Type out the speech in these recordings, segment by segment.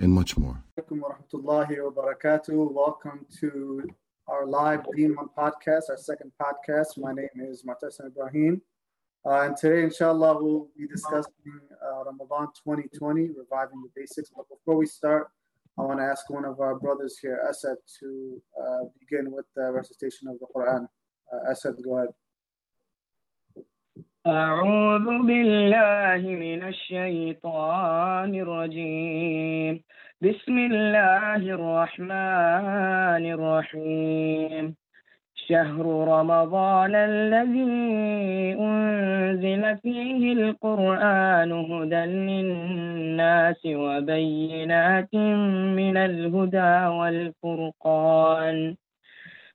and much more. Welcome to our live Deen One podcast, our second podcast. My name is Mu'tasim Ibrahim. Uh, and today, inshallah, we'll be discussing uh, Ramadan 2020, reviving the basics. But before we start, I want to ask one of our brothers here, Asad, to uh, begin with the recitation of the Quran. Uh, Asad, go ahead. أعوذ بالله من الشيطان الرجيم. بسم الله الرحمن الرحيم. شهر رمضان الذي أنزل فيه القرآن هدى للناس وبينات من الهدى والفرقان.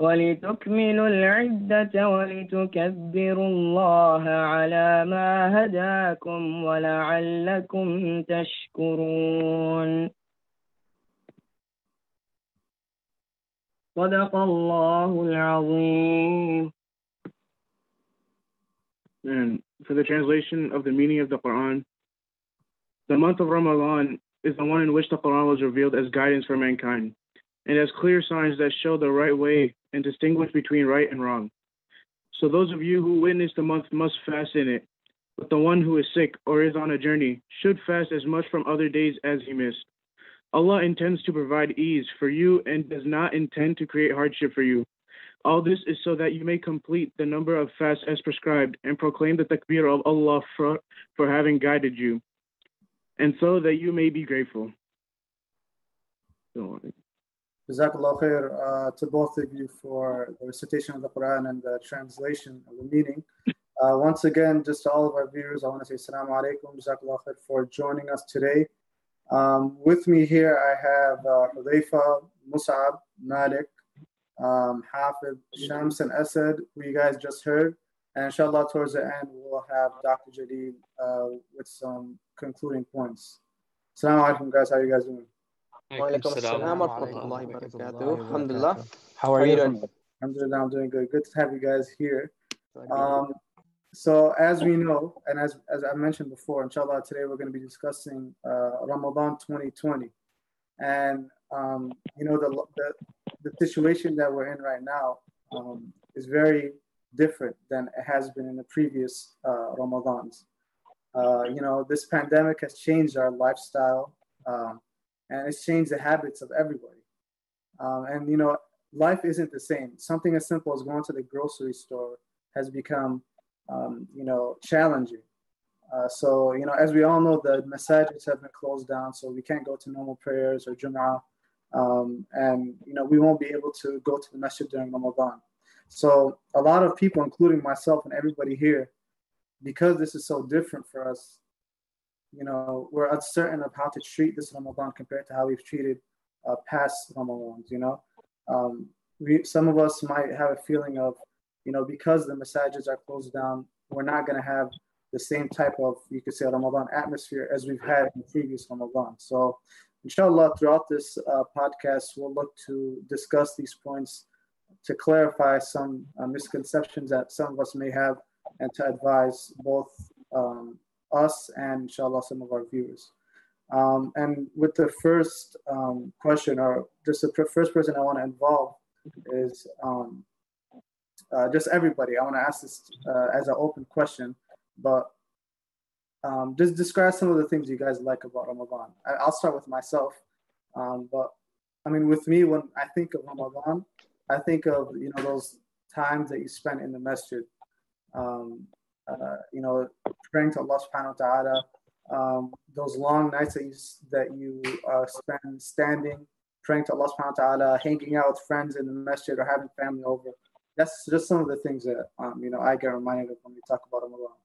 ولتكملوا العدة ولتكبروا الله على ما هداكم ولعلكم تشكرون صدق الله العظيم And for the translation of the meaning of the Quran, the month of Ramadan is the one in which the Quran was revealed as guidance for mankind and as clear signs that show the right way and distinguish between right and wrong. So those of you who witness the month must fast in it, but the one who is sick or is on a journey should fast as much from other days as he missed. Allah intends to provide ease for you and does not intend to create hardship for you. All this is so that you may complete the number of fasts as prescribed and proclaim the takbir of Allah for, for having guided you, and so that you may be grateful. Jazakallah khair uh, to both of you for the recitation of the Quran and the translation of the meaning. Uh, once again, just to all of our viewers, I want to say Assalamu alaikum, Jazakallah khair for joining us today. Um, with me here, I have uh, Hudayfa, Mus'ab, Malik, um, Hafid, Shams, and Asad, who you guys just heard. And inshallah, towards the end, we'll have Dr. Jalil uh, with some concluding points. Assalamu alaikum, guys. How are you guys doing? Alhamdulillah. How are you doing? Alhamdulillah, I'm doing good. Good to have you guys here. Um, so as we know, and as, as I mentioned before, inshallah, today we're going to be discussing uh, Ramadan 2020. And, um, you know, the, the, the, situation that we're in right now um, is very different than it has been in the previous uh, Ramadans. Uh, you know, this pandemic has changed our lifestyle um, and it's changed the habits of everybody. Um, and, you know, life isn't the same. Something as simple as going to the grocery store has become um, you know, challenging. Uh, so, you know, as we all know, the masajids have been closed down, so we can't go to normal prayers or Jum'ah. Um, and, you know, we won't be able to go to the masjid during Ramadan. So, a lot of people, including myself and everybody here, because this is so different for us, you know, we're uncertain of how to treat this Ramadan compared to how we've treated uh, past Ramadans, you know. Um, we, some of us might have a feeling of you know, because the masajids are closed down, we're not going to have the same type of, you could say, Ramadan atmosphere as we've had in previous Ramadan. So, inshallah, throughout this uh, podcast, we'll look to discuss these points to clarify some uh, misconceptions that some of us may have and to advise both um, us and, inshallah, some of our viewers. Um, and with the first um, question, or just the first person I want to involve is um, uh, just everybody. I want to ask this uh, as an open question, but um, just describe some of the things you guys like about Ramadan. I, will start with myself, um, but I mean, with me, when I think of Ramadan, I think of you know those times that you spent in the masjid, um, uh, you know, praying to Allah Subhanahu wa Taala, um, those long nights that you that you uh, spend standing, praying to Allah Subhanahu wa Taala, hanging out with friends in the masjid or having family over. That's just some of the things that um, you know I get reminded of when we talk about Ramadan.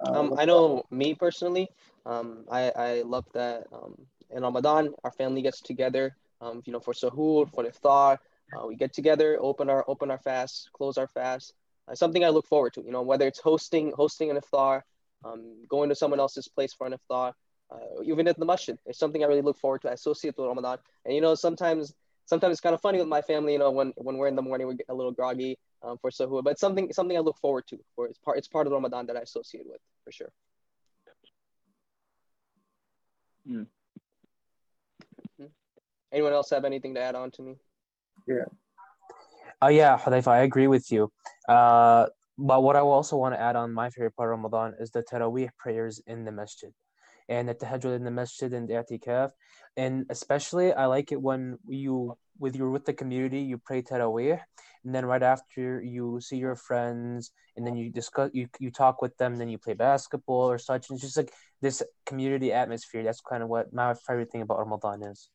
Uh, um, I know me personally. Um, I I love that um, in Ramadan our family gets together. Um, you know, for suhoor, for iftar, uh, we get together, open our open our fast, close our fast. Uh, something I look forward to. You know, whether it's hosting hosting an iftar, um, going to someone else's place for an iftar, uh, even at the masjid. It's something I really look forward to. I associate with Ramadan. And you know, sometimes sometimes it's kind of funny with my family. You know, when when we're in the morning, we get a little groggy um, for suhoor, but something something I look forward to. For it's part it's part of Ramadan that I associate with for sure. Hmm. Anyone else have anything to add on to me? Yeah. Oh yeah, Hudayfa, I agree with you. Uh, but what I also want to add on my favorite part of Ramadan is the Taraweeh prayers in the masjid and the tahajjud in the masjid and the i'tikaf. And especially, I like it when you, with you're with the community, you pray Taraweeh, and then right after you see your friends, and then you discuss, you, you talk with them, then you play basketball or such. And it's just like this community atmosphere. That's kind of what my favorite thing about Ramadan is.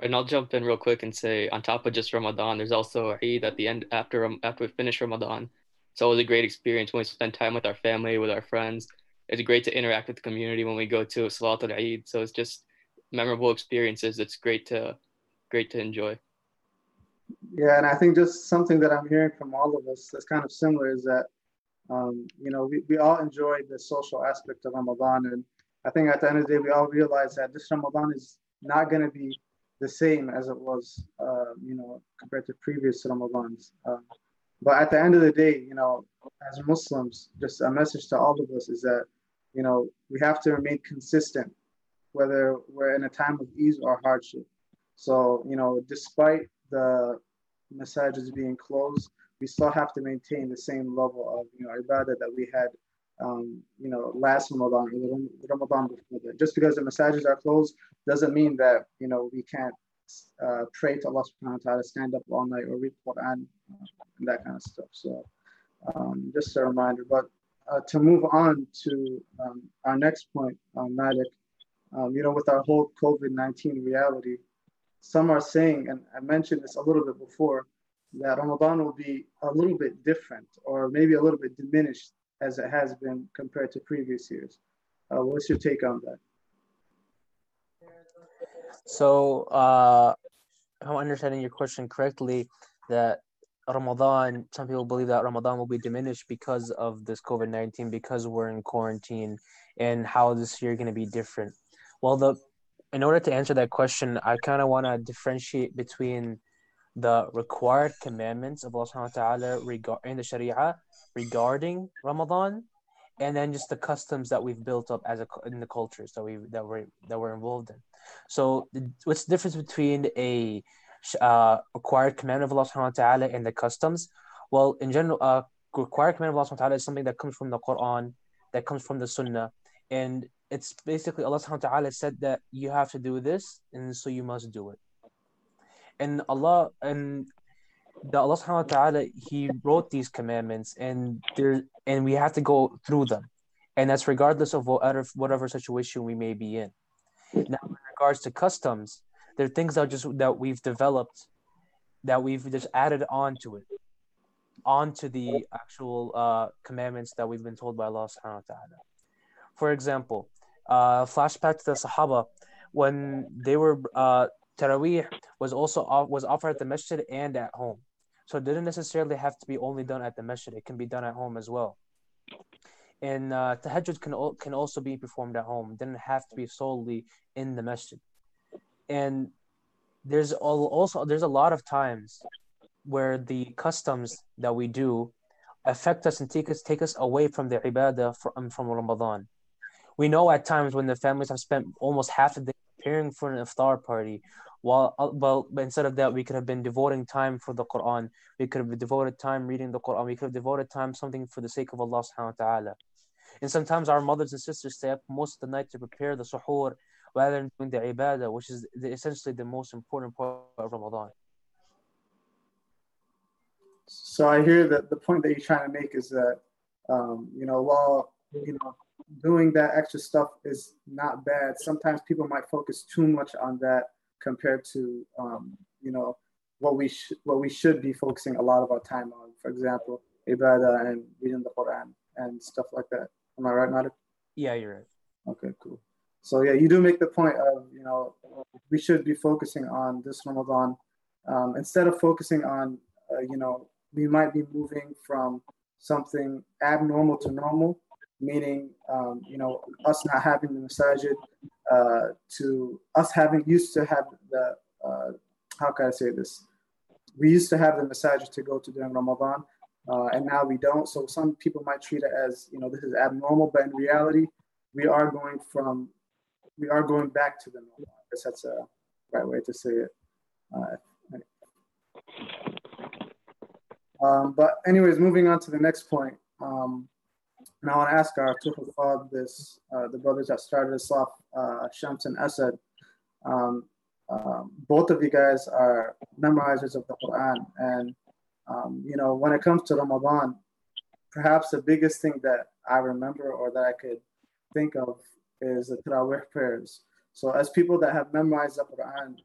And I'll jump in real quick and say, on top of just Ramadan, there's also Eid at the end after after we finish Ramadan. It's always a great experience when we spend time with our family, with our friends. It's great to interact with the community when we go to Salat al Eid. So it's just memorable experiences. It's great to great to enjoy. Yeah, and I think just something that I'm hearing from all of us that's kind of similar is that um, you know we, we all enjoy the social aspect of Ramadan, and I think at the end of the day we all realize that this Ramadan is not going to be the same as it was, uh, you know, compared to previous Ramadans. Uh, but at the end of the day, you know, as Muslims, just a message to all of us is that, you know, we have to remain consistent, whether we're in a time of ease or hardship. So, you know, despite the masajids being closed, we still have to maintain the same level of, you know, ibadah that we had um, you know, last Ramadan or the Ramadan before that. Just because the masajids are closed doesn't mean that, you know, we can't uh, pray to Allah subhanahu wa ta'ala, stand up all night or read Quran uh, and that kind of stuff. So um, just a reminder. But uh, to move on to um, our next point, um, Malik, um, you know, with our whole COVID-19 reality, some are saying, and I mentioned this a little bit before, that Ramadan will be a little bit different or maybe a little bit diminished as it has been compared to previous years. Uh, what's your take on that? So, uh, I'm understanding your question correctly that Ramadan, some people believe that Ramadan will be diminished because of this COVID 19, because we're in quarantine, and how this year going to be different. Well, the in order to answer that question, I kind of want to differentiate between the required commandments of Allah subhanahu wa ta'ala regarding the Sharia regarding Ramadan and then just the customs that we've built up as a in the cultures that we that we're that we're involved in. So what's the difference between a uh, required command of Allah subhanahu wa ta'ala and the customs? Well, in general, uh, required command of Allah subhanahu wa ta'ala is something that comes from the Quran, that comes from the Sunnah, and it's basically Allah subhanahu wa ta'ala said that you have to do this, and so you must do it and Allah and the Allah subhanahu wa ta'ala he wrote these commandments and there and we have to go through them. And that's regardless of whatever situation we may be in. Now in regards to customs there are things that just that we've developed that we've just added on to it onto the actual uh, commandments that we've been told by Allah subhanahu wa ta'ala. For example uh, flashback to the sahaba when they were uh, Taraweeh was also was offered at the masjid and at home. So it didn't necessarily have to be only done at the masjid. It can be done at home as well. And uh, tahajjud can, can also be performed at home. It didn't have to be solely in the masjid. And there's also there's a lot of times where the customs that we do affect us and take us take us away from the ibadah from, from Ramadan. We know at times when the families have spent almost half of the day preparing for an iftar party while uh, well instead of that we could have been devoting time for the quran. We could have devoted time reading the quran. We could have devoted time something for the sake of allah subhanahu wa ta'ala. And sometimes our mothers and sisters stay up most of the night to prepare the suhoor rather than doing the ibadah which is the, essentially the most important part of ramadan. So i hear that the point that you're trying to make is that um, you know while you know doing that extra stuff is not bad. Sometimes people might focus too much on that compared to um, you know what we sh- what we should be focusing a lot of our time on. For example, ibadah and reading the Quran and stuff like that. Am I right, Malik? Yeah, you're right. Okay, cool. So yeah, you do make the point of you know we should be focusing on this Ramadan um, instead of focusing on uh, you know we might be moving from something abnormal to normal, meaning um, you know us not having the masajid uh, to us having used to have the uh, how can I say this? We used to have the masajid to go to during Ramadan, uh, and now we don't. So some people might treat it as you know this is abnormal, but in reality, we are going from we are going back to the normal. I guess that's a right way to say it. Uh, um, but anyways, moving on to the next point. Um, and I want to ask our Tuhufad, this, uh, the brothers that started us off, uh, Shams and Asad. Um, um, both of you guys are memorizers of the Quran. And, um, you know, when it comes to Ramadan, perhaps the biggest thing that I remember or that I could think of is the Taraweeh prayers. So as people that have memorized the Quran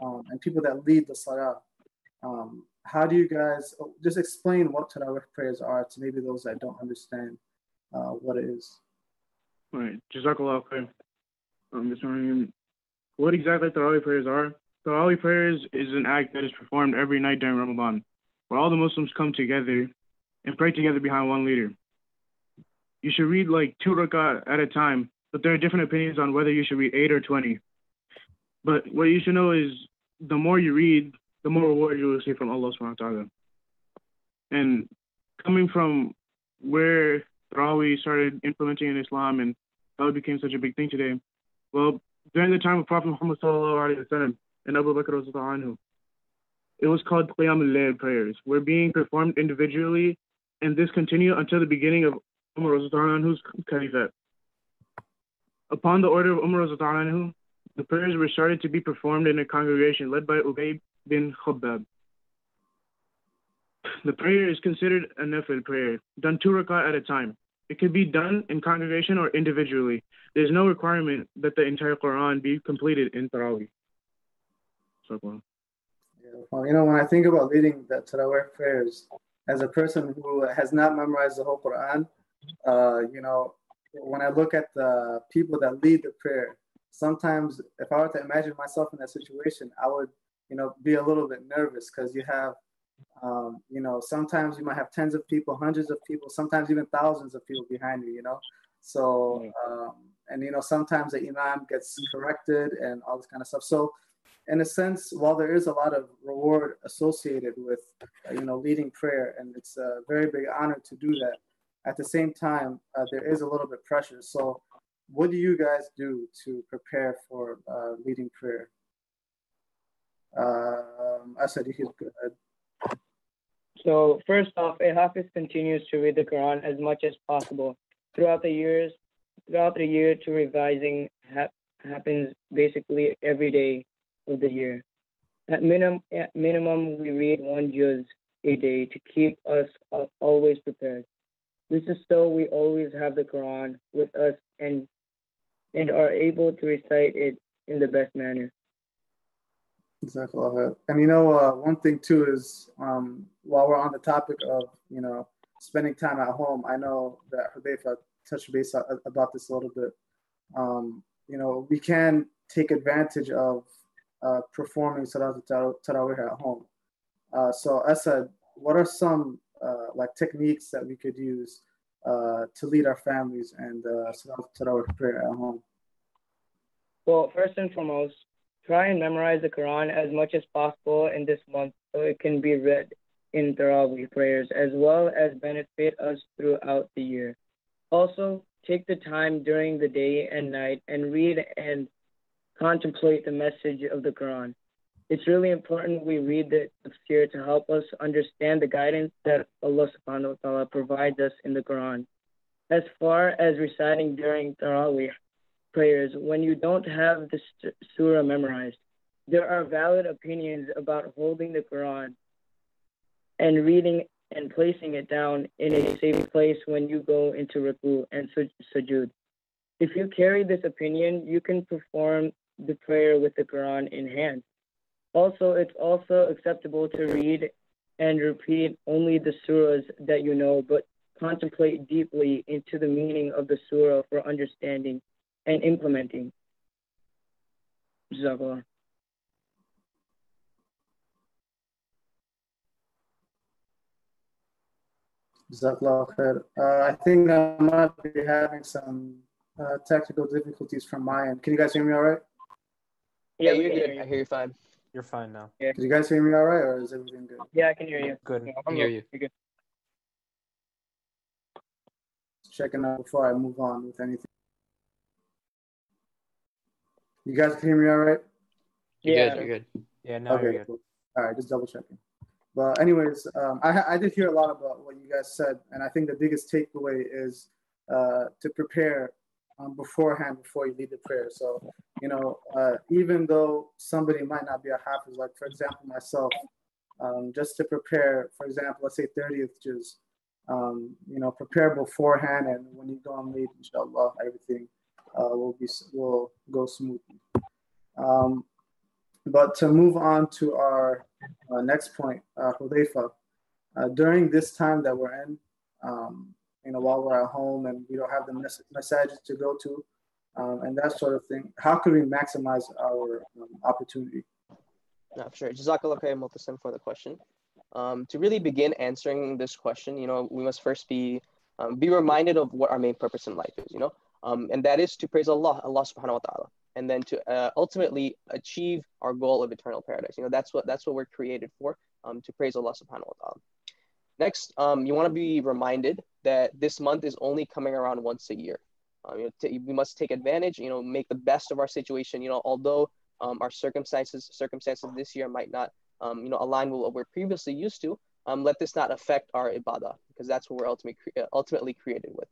um, and people that lead the Salah, um, how do you guys just explain what Taraweeh prayers are to maybe those that don't understand uh, what it is? All right, Jazakallah khair. Um, what exactly Tarawih prayers are? Tarawih prayers is an act that is performed every night during Ramadan, where all the Muslims come together and pray together behind one leader. You should read like two rak'ah at a time, but there are different opinions on whether you should read eight or 20. But what you should know is the more you read, the more reward you will see from Allah subhanahu wa ta'ala. And coming from where Tarawih started implementing in Islam and how it became such a big thing today, well, during the time of Prophet Muhammad sallallahu and Abu Bakr it was called Qiyam al prayers, were being performed individually, and this continued until the beginning of Umar anhu's caliphate. Upon the order of Umar anhu, the prayers were started to be performed in a congregation led by Ubay bin Khabbab. The prayer is considered a nafil prayer, done two rak'ah at a time. It could be done in congregation or individually. There's no requirement that the entire Quran be completed in Tarawih. So, well. You know, when I think about leading the Tarawih prayers, as a person who has not memorized the whole Quran, uh, you know, when I look at the people that lead the prayer, sometimes if I were to imagine myself in that situation, I would, you know, be a little bit nervous because you have um, you know, sometimes you might have tens of people, hundreds of people, sometimes even thousands of people behind you, you know. So, um, and you know, sometimes the imam gets corrected and all this kind of stuff. So, in a sense, while there is a lot of reward associated with, uh, you know, leading prayer, and it's a very big honor to do that, at the same time, uh, there is a little bit pressure. So, what do you guys do to prepare for uh, leading prayer? Um, Asad you could. So first off, a Hafiz continues to read the Quran as much as possible. Throughout the years, throughout the year to revising ha- happens basically every day of the year. At minimum, at minimum, we read one juz a day to keep us always prepared. This is so we always have the Quran with us and and are able to recite it in the best manner. Exactly. And you know, uh, one thing too is um, while we're on the topic of you know spending time at home, I know that Hudayfa touched base about this a little bit. Um, you know, we can take advantage of uh, performing Salat Tarawih at home. Uh, so, Asad, what are some uh, like techniques that we could use uh, to lead our families and uh, Salat Tarawih prayer at home? Well, first and foremost, Try and memorize the Quran as much as possible in this month so it can be read in Tarawih prayers as well as benefit us throughout the year. Also, take the time during the day and night and read and contemplate the message of the Quran. It's really important we read the tafsir to help us understand the guidance that Allah subhanahu wa ta'ala provides us in the Quran. As far as reciting during Tarawih, prayers when you don't have the surah memorized. There are valid opinions about holding the Quran and reading and placing it down in a safe place when you go into ruku and sujood. If you carry this opinion, you can perform the prayer with the Quran in hand. Also, it's also acceptable to read and repeat only the surahs that you know, but contemplate deeply into the meaning of the surah for understanding and implementing. Jazakallah. Jazakallah uh, I think I might be having some uh, technical difficulties from my end. Can you guys hear me all right? Yeah, you're good. I hear you fine. You're fine now. Yeah. Can you guys hear me all right, or is everything good? Yeah, I can hear you. Good. I can hear you. You're good. Checking out before I move on with anything. You guys can hear me all right? You're Yeah. good. You're good. Yeah, no, okay, you're good. cool. All right, just double checking. But anyways, um, I, I did hear a lot about what you guys said, and I think the biggest takeaway is uh, to prepare um, beforehand before you lead the prayer. So, you know, uh, even though somebody might not be a hafiz, like for example myself, um, just to prepare, for example, let's say 30th juz, um, you know, prepare beforehand, and when you go and lead, inshallah, everything uh, will be will go smoothly. Um, but to move on to our uh, next point, uh, Hudayfa, uh, during this time that we're in, um, you know, while we're at home and we don't have the mes- messages to go to, um, and that sort of thing, how can we maximize our um, opportunity? No, sure. Jazakallah khair, Mu'tasim, for the question. Um, to really begin answering this question, you know, we must first be um, be reminded of what our main purpose in life is, you know, um, and that is to praise Allah, Allah subhanahu wa ta'ala, and then to uh, ultimately achieve our goal of eternal paradise. You know, that's what that's what we're created for, um, to praise Allah subhanahu wa ta'ala. Next, um, you want to be reminded that this month is only coming around once a year. Um, you know, t- we must take advantage, you know, make the best of our situation. You know, although um, our circumstances circumstances this year might not, um, you know, align with what we're previously used to. Let this not affect our ibadah because that's what we're ultimately ultimately created with.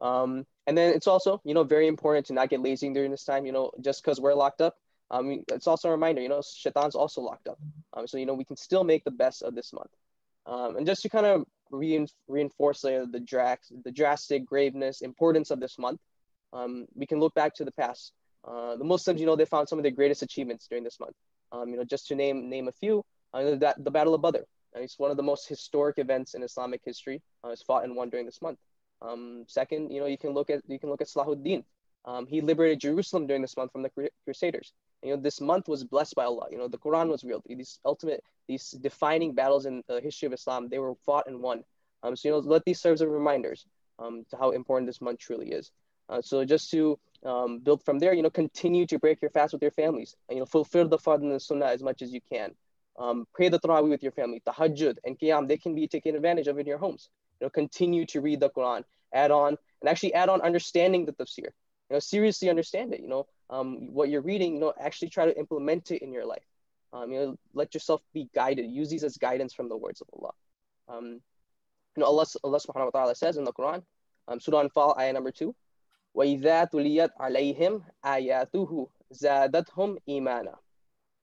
Um, and then it's also, you know, very important to not get lazy during this time. You know, just because we're locked up, um, it's also a reminder. You know, Shaitan's also locked up. Um, so you know, we can still make the best of this month. Um, and just to kind of rein, reinforce uh, the, drax, the drastic graveness, importance of this month, um, we can look back to the past. Uh, the Muslims, you know, they found some of their greatest achievements during this month. Um, you know, just to name name a few, uh, that the Battle of Badr. And it's one of the most historic events in Islamic history. Uh, it's fought and won during this month. Um, second, you know, you can look at you can look at Salahuddin. Um, he liberated Jerusalem during this month from the Crusaders. You know, this month was blessed by Allah. You know, the Quran was real. These ultimate, these defining battles in the history of Islam, they were fought and won. Um, so you know, let these serve as reminders um, to how important this month truly is. Uh, so just to um, build from there, you know, continue to break your fast with your families. And, you know, fulfill the fard and the sunnah as much as you can. Um, pray the tarawih with your family. Tahajjud and qiyam, they can be taken advantage of in your homes You know, continue to read the Quran. Add on and actually add on understanding the tafsir. You know, seriously understand it. You know, um, what you're reading. You know, actually try to implement it in your life. Um, you know, let yourself be guided. Use these as guidance from the words of Allah. Um, you know, Allah, Allah subhanahu wa ta'ala says in the Quran, um, Surah Anfal, ayah number two, وَإِذَا تُلِيَتْ عَلَيْهِمْ آيَاتُهُ زَادَتْهُمْ إِيمَانًا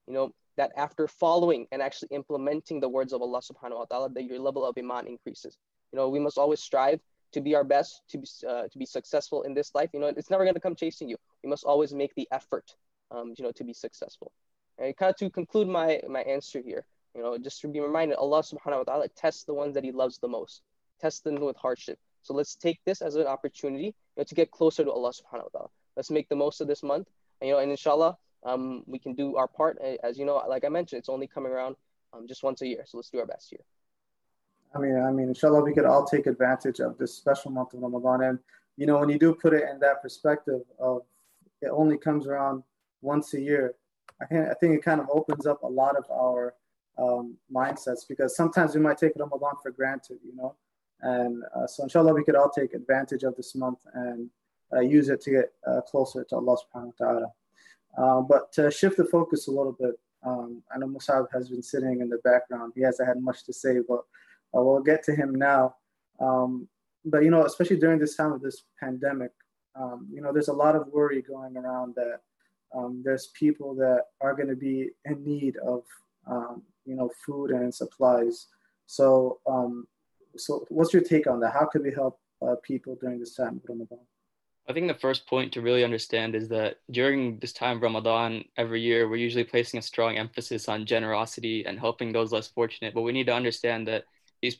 You know, that after following and actually implementing the words of Allah subhanahu wa ta'ala, that your level of iman increases. You know, we must always strive to be our best, to be, uh, to be successful in this life. You know, it's never going to come chasing you. We must always make the effort, um, you know, to be successful. And kind of to conclude my, my answer here, you know, just to be reminded, Allah subhanahu wa ta'ala tests the ones that he loves the most, tests them with hardship. So let's take this as an opportunity you know, to get closer to Allah subhanahu wa ta'ala. Let's make the most of this month. And, you know, and inshallah, um, we can do our part. As you know, like I mentioned, it's only coming around um, just once a year. So let's do our best here. I mean, I mean, inshallah, we could all take advantage of this special month of Ramadan. And, you know, when you do put it in that perspective of it only comes around once a year, I think, I think it kind of opens up a lot of our um, mindsets because sometimes we might take Ramadan for granted, you know. And uh, so, inshallah, we could all take advantage of this month and uh, use it to get uh, closer to Allah subhanahu wa ta'ala. Uh, but to shift the focus a little bit, um, I know Musab has been sitting in the background. He hasn't had much to say, but uh, we'll get to him now. Um, but you know, especially during this time of this pandemic, um, you know, there's a lot of worry going around that um, there's people that are going to be in need of, um, you know, food and supplies. So, um, so what's your take on that? How could we help uh, people during this time of Ramadan? I think the first point to really understand is that during this time of Ramadan every year, we're usually placing a strong emphasis on generosity and helping those less fortunate. But we need to understand that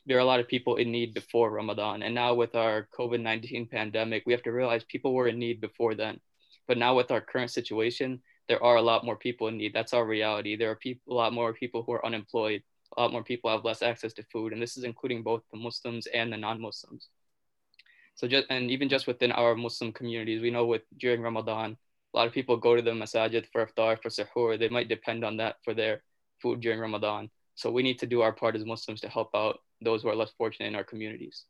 there are a lot of people in need before Ramadan. And now with our COVID 19 pandemic, we have to realize people were in need before then. But now with our current situation, there are a lot more people in need. That's our reality. There are people, a lot more people who are unemployed. A lot more people have less access to food. And this is including both the Muslims and the non Muslims. So just and even just within our Muslim communities, we know with during Ramadan, a lot of people go to the masajid for iftar, for suhoor. They might depend on that for their food during Ramadan. So we need to do our part as Muslims to help out those who are less fortunate in our communities.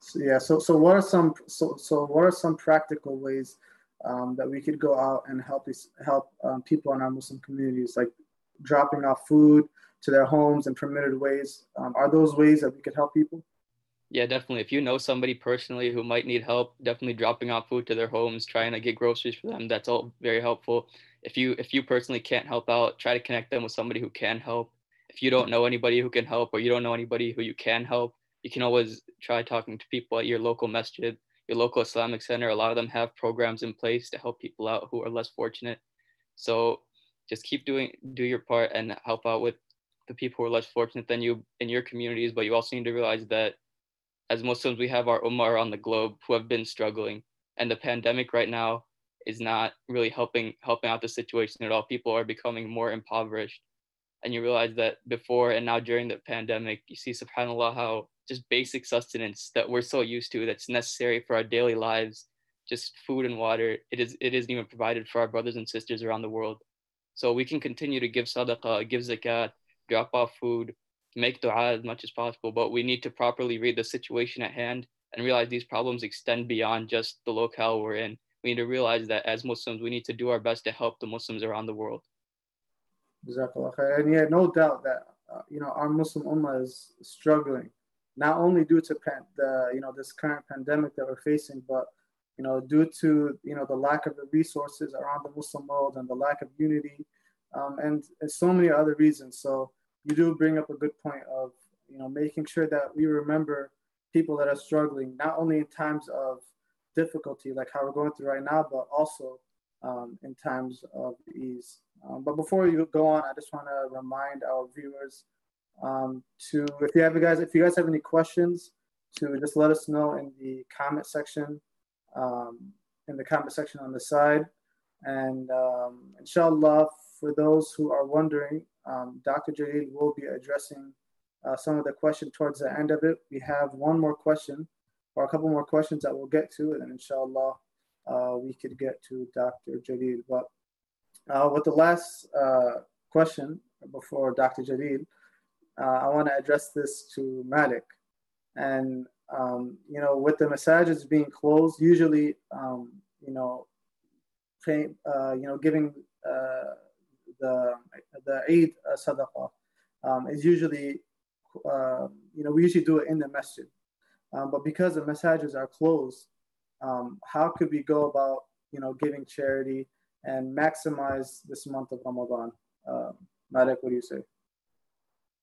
So, yeah. So so what are some so so what are some practical ways um, that we could go out and help these help um, people in our Muslim communities, like dropping off food to their homes in permitted ways? Um, are those ways that we could help people? Yeah, definitely. If you know somebody personally who might need help, definitely dropping off food to their homes, trying to get groceries for them, that's all very helpful. If you if you personally can't help out, try to connect them with somebody who can help. If you don't know anybody who can help or you don't know anybody who you can help, you can always try talking to people at your local masjid, your local Islamic center. A lot of them have programs in place to help people out who are less fortunate. So just keep doing do your part and help out with the people who are less fortunate than you in your communities, but you also need to realize that as Muslims, we have our ummah around the globe who have been struggling, and the pandemic right now is not really helping helping out the situation at all. People are becoming more impoverished, and you realize that before and now during the pandemic, you see, Subhanallah, how just basic sustenance that we're so used to, that's necessary for our daily lives, just food and water, it is it isn't even provided for our brothers and sisters around the world. So we can continue to give sadaqah, give zakat, drop off food, make dua as much as possible, but we need to properly read the situation at hand and realize these problems extend beyond just the locale we're in. We need to realize that as Muslims, we need to do our best to help the Muslims around the world. And yeah, no doubt that uh, you know our Muslim ummah is struggling, not only due to pan- the you know this current pandemic that we're facing, but you know due to you know the lack of the resources around the Muslim world and the lack of unity, um, and, and so many other reasons. So you do bring up a good point of you know making sure that we remember people that are struggling not only in times of difficulty like how we're going through right now but also um, in times of ease um, but before you go on i just want to remind our viewers um, to if you have you guys if you guys have any questions to just let us know in the comment section um, in the comment section on the side and um, inshallah for those who are wondering um, Dr. Jalil will be addressing uh, some of the question towards the end of it. We have one more question or a couple more questions that we'll get to, and then inshallah, uh, we could get to Dr. Jalil. But uh, with the last uh, question before Dr. Jalil, uh, I want to address this to Malik. And, um, you know, with the masajids being closed, usually, um, you know, pay, uh, you know, giving the the Eid uh, sadaqah um, is usually, uh, you know, we usually do it in the masjid. Um, but because the masajids are closed, um, how could we go about, you know, giving charity and maximize this month of Ramadan? Uh, what do you say?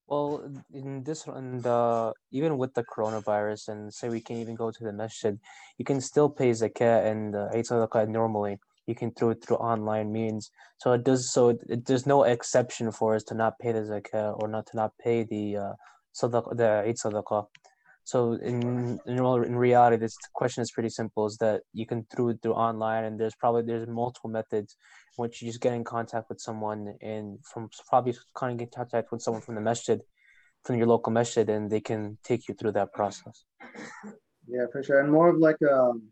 Well, in this, and the even with the coronavirus, and say we can't even go to the masjid, you can still pay zakat and uh, Eid sadaqah normally you can through it through online means. So it does so it, it, there's no exception for us to not pay the zakah or not to not pay the uh, sadaqah, the Eid sadaqah. So in in, in reality, this question is pretty simple: is that you can through it through online, and there's probably there's multiple methods which you just get in contact with someone, and from probably kind of get in contact with someone from the masjid, from your local masjid, and they can take you through that process. Yeah, for sure, and more of like um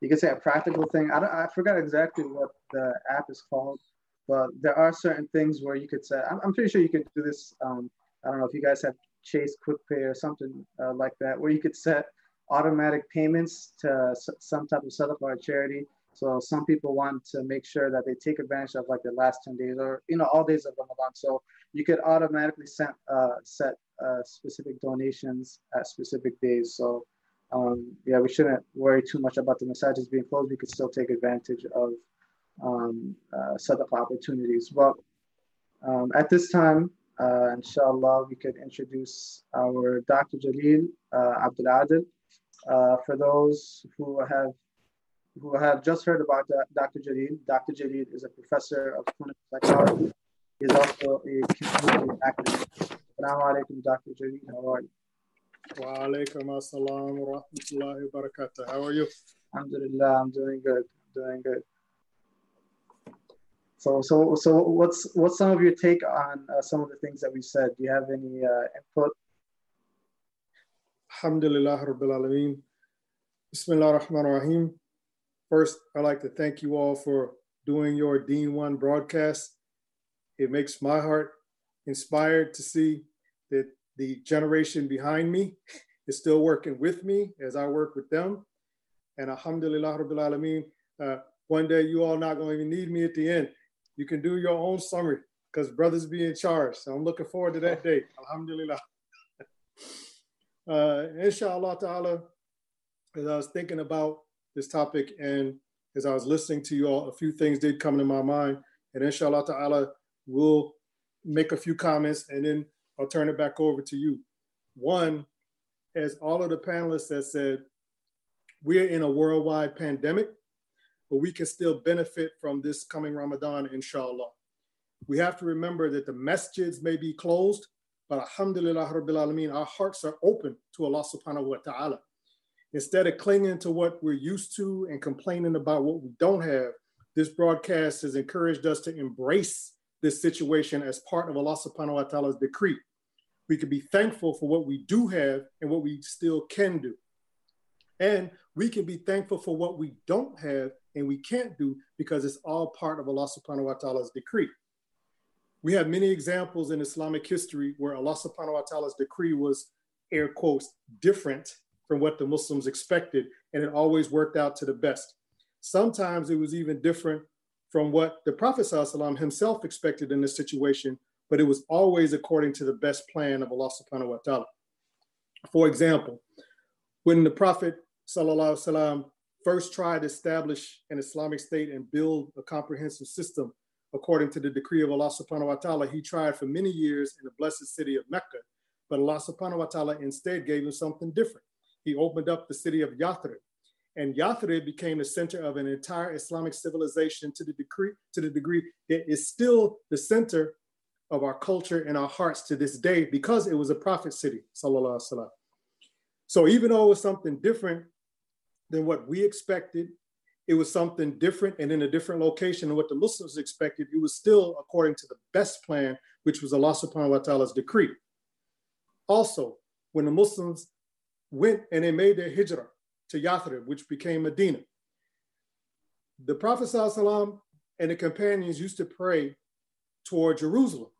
you could say a practical thing. I, don't, I forgot exactly what the app is called, but there are certain things where you could say, I'm, I'm pretty sure you could do this. Um, I don't know if you guys have Chase QuickPay or something uh, like that, where you could set automatic payments to some type of setup or a charity. So some people want to make sure that they take advantage of like the last 10 days or, you know, all days of Ramadan. So you could automatically set, uh, set uh, specific donations at specific days. So um, yeah, we shouldn't worry too much about the masajids being closed. We could still take advantage of um, uh, sadaqah opportunities. But um, at this time, uh, inshallah, we could introduce our Dr. Jalil uh, Abdul Adil. Uh, for those who have who have just heard about Dr. Jalil, Dr. Jalil is a professor of clinical psychology. He is also a community activist. Assalamu alaikum, Dr. Jalil. How are you? Wa alaikum assalam wa rahmatullahi wa barakatuh. How are you? Alhamdulillah, I'm doing good. I'm Doing good. So, so, so, what's what's some of your take on uh, some of the things that we said? Do you have any uh, input? Alhamdulillah Rabbil Alameen. Bismillah ar-Rahman ar-Rahim. First, I'd like to thank you all for doing your Deen One broadcast. It makes my heart inspired to see that the generation behind me is still working with me as I work with them. And Alhamdulillah Rabbil Alameen, uh, one day you all not going to even need me at the end you can do your own summary because brothers be in charge. So I'm looking forward to that day. Alhamdulillah. uh, inshallah ta'ala, as I was thinking about this topic and as I was listening to you all, a few things did come to my mind. And inshallah ta'ala, we'll make a few comments and then I'll turn it back over to you. One, as all of the panelists have said, we're in a worldwide pandemic but we can still benefit from this coming Ramadan, inshallah. We have to remember that the masjids may be closed, but alhamdulillah, rabbil alameen, our hearts are open to Allah subhanahu wa ta'ala. Instead of clinging to what we're used to and complaining about what we don't have, this broadcast has encouraged us to embrace this situation as part of Allah subhanahu wa ta'ala's decree. We can be thankful for what we do have and what we still can do. And we can be thankful for what we don't have and we can't do because it's all part of Allah subhanahu wa ta'ala's decree. We have many examples in Islamic history where Allah subhanahu wa ta'ala's decree was, air quotes, different from what the Muslims expected, and it always worked out to the best. Sometimes it was even different from what the Prophet ﷺ himself expected in this situation, but it was always according to the best plan of Allah subhanahu wa ta'ala. For example, when the Prophet ﷺ first tried to establish an Islamic state and build a comprehensive system according to the decree of Allah subhanahu wa ta'ala. He tried for many years in the blessed city of Mecca, but Allah subhanahu wa ta'ala instead gave him something different. He opened up the city of Yathrib, and Yathrib became the center of an entire Islamic civilization to the degree, to the degree it is still the center of our culture and our hearts to this day because it was a prophet city, sallallahu alaihi wasallam. So even though it was something different than what we expected. It was something different and in a different location than what the Muslims expected. It was still according to the best plan, which was Allah subhanahu wa ta'ala's decree. Also, when the Muslims went and they made their hijrah to Yathrib, which became Medina, the Prophet ﷺ and the companions used to pray toward Jerusalem.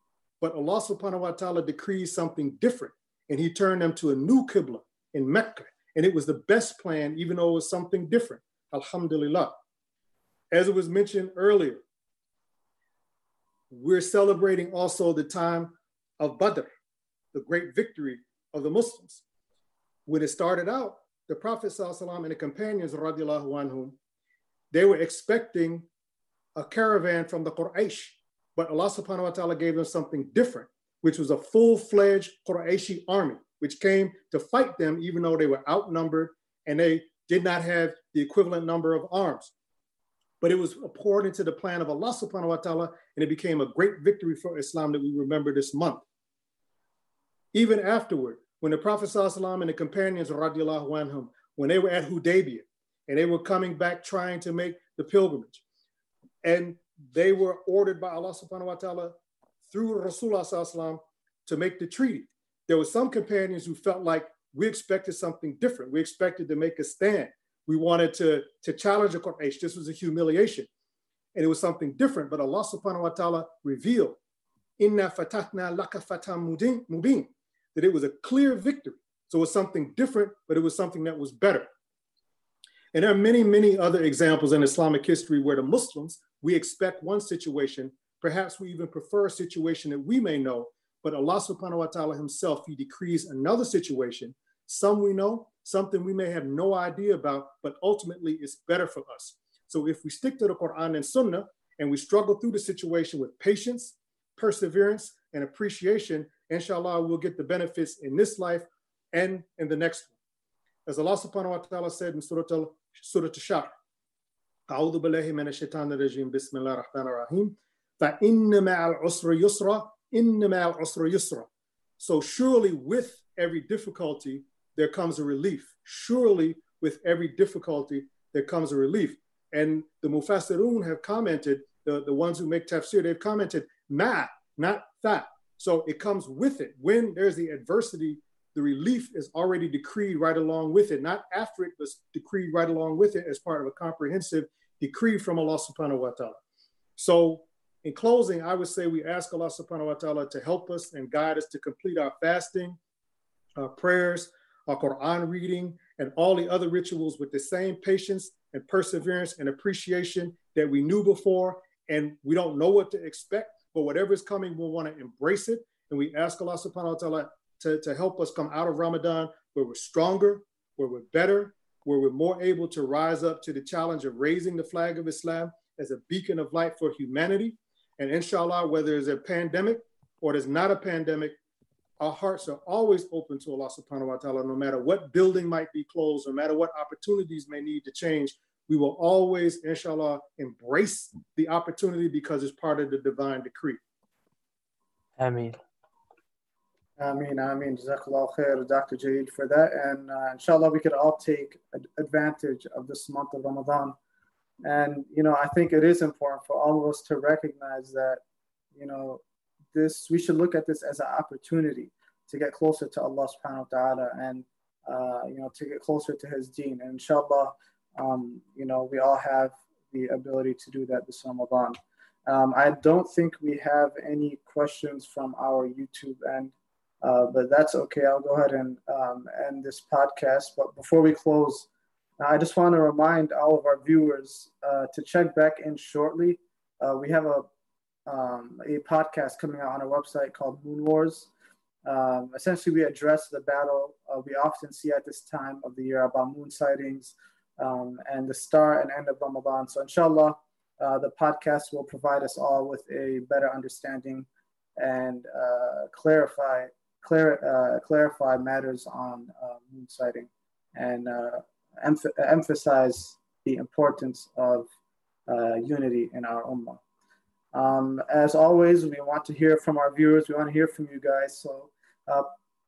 But Allah subhanahu wa ta'ala decreed something different and he turned them to a new Qibla in Mecca. And it was the best plan, even though it was something different. Alhamdulillah. As it was mentioned earlier, we're celebrating also the time of Badr, the great victory of the Muslims. When it started out, the Prophet ﷺ and the companions, anhum, they were expecting a caravan from the Quraysh, but Allah subhanahu wa ta'ala gave them something different, which was a full-fledged Qurayshi army which came to fight them, even though they were outnumbered and they did not have the equivalent number of arms. But it was poured into the plan of Allah subhanahu wa ta'ala, and it became a great victory for Islam that we remember this month. Even afterward, when the Prophet and the companions, radiallahu anhum, when they were at Hudaybiyah and they were coming back trying to make the pilgrimage, and they were ordered by Allah subhanahu wa ta'ala through Rasulullah to make the treaty there were some companions who felt like we expected something different. We expected to make a stand. We wanted to, to challenge the Quraysh. This was a humiliation. And it was something different. But Allah subhanahu wa ta'ala revealed, Inna fatahna laka fatam mubin, that it was a clear victory. So it was something different, but it was something that was better. And there are many, many other examples in Islamic history where the Muslims, we expect one situation, perhaps we even prefer a situation that we may know, but Allah subhanahu wa ta'ala himself, he decrees another situation, some we know, something we may have no idea about, but ultimately it's better for us. So if we stick to the Quran and Sunnah and we struggle through the situation with patience, perseverance, and appreciation, inshallah, we'll get the benefits in this life and in the next one. As Allah subhanahu wa ta'ala said in Surah Al Surah Ash-Sharh, أعوذ بالله من الشيطان الرجيم بسم الله الرحمن الرحيم فإن مع العسر يسرا in the mal usra yusra. So surely with every difficulty, there comes a relief. Surely with every difficulty, there comes a relief. And the Mufassirun have commented, the, the ones who make tafsir, they've commented, ma, not that. So it comes with it. When there's the adversity, the relief is already decreed right along with it, not after it was decreed right along with it as part of a comprehensive decree from Allah subhanahu wa ta'ala. So in closing, I would say we ask Allah subhanahu wa ta'ala to help us and guide us to complete our fasting, our prayers, our Quran reading, and all the other rituals with the same patience and perseverance and appreciation that we knew before. And we don't know what to expect, but whatever is coming, we'll want to embrace it. And we ask Allah subhanahu wa ta'ala to, to help us come out of Ramadan where we're stronger, where we're better, where we're more able to rise up to the challenge of raising the flag of Islam as a beacon of light for humanity. And inshallah, whether it's a pandemic or it's not a pandemic, our hearts are always open to Allah subhanahu wa ta'ala, no matter what building might be closed, no matter what opportunities may need to change. We will always, inshallah, embrace the opportunity because it's part of the divine decree. Ameen. Ameen, Ameen. Jazakallah khair, Dr. Jaid, for that. And uh, inshallah, we could all take advantage of this month of Ramadan. And, you know, I think it is important for all of us to recognize that, you know, this, we should look at this as an opportunity to get closer to Allah subhanahu wa ta'ala and, uh, you know, to get closer to His deen. And inshallah, um, you know, we all have the ability to do that this Ramadan. Um, I don't think we have any questions from our YouTube end. Uh, but that's okay. I'll go ahead and um, end this podcast. But before we close, I just want to remind all of our viewers uh, to check back in shortly. Uh, we have a um, a podcast coming out on our website called Moon Wars. Um, essentially, we address the battle uh, we often see at this time of the year about moon sightings um, and the start and end of Ramadan. So, inshallah, uh, the podcast will provide us all with a better understanding and uh, clarify clar- uh, clarify matters on moon sighting and emph- emphasize the importance of unity in our ummah. Um, as always, we want to hear from our viewers. We want to hear from you guys. So uh,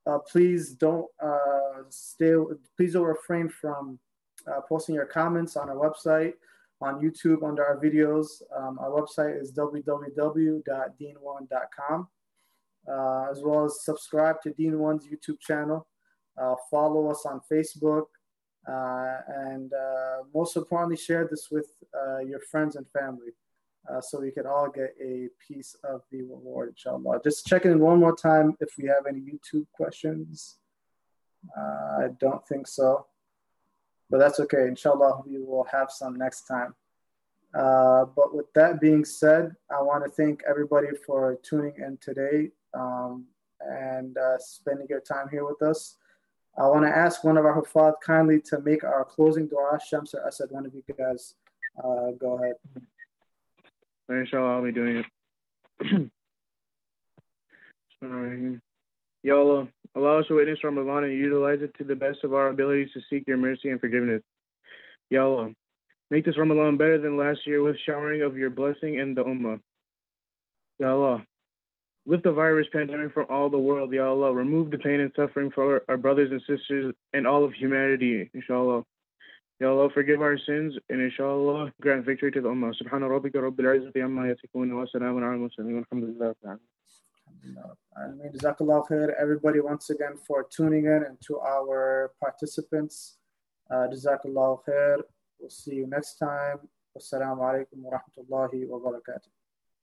uh, please don't uh, stay. Please don't refrain from posting your comments on our website, on YouTube under our videos. Um, our website is www.deen1.com uh, as well as subscribe to Deen One's YouTube channel. Uh, follow us on Facebook. Uh, and uh, most importantly, share this with uh, your friends and family so we can all get a piece of the reward, inshallah. Just checking in one more time if we have any YouTube questions. I don't think so, but that's okay. Inshallah, we will have some next time. Uh, but with that being said, I want to thank everybody for tuning in today um, and uh, spending your time here with us. I want to ask one of our Hufad kindly to make our closing dua. Shams or Asad, one of you guys, uh, go ahead. Inshallah, I'll be doing it. Ya Allah, allow us to witness Ramadan and utilize it to the best of our abilities to seek your mercy and forgiveness. Ya Allah, make this Ramadan better than last year with showering of your blessing in the Ummah. Ya Allah, Lift the virus pandemic from all the world, Ya Allah. Remove the pain and suffering for our brothers and sisters and all of humanity, inshallah. Ya Allah, forgive our sins and inshallah grant victory to the Ummah. Subhana rabbika rabbil izzati amma yasifun wa salamun ala al-mursalin walhamdulillah. Jazakallah khair, everybody, once again, for tuning in and to our participants. Uh, khair. We'll see you next time. Wassalamu alaikum wa rahmatullahi wa barakatuh.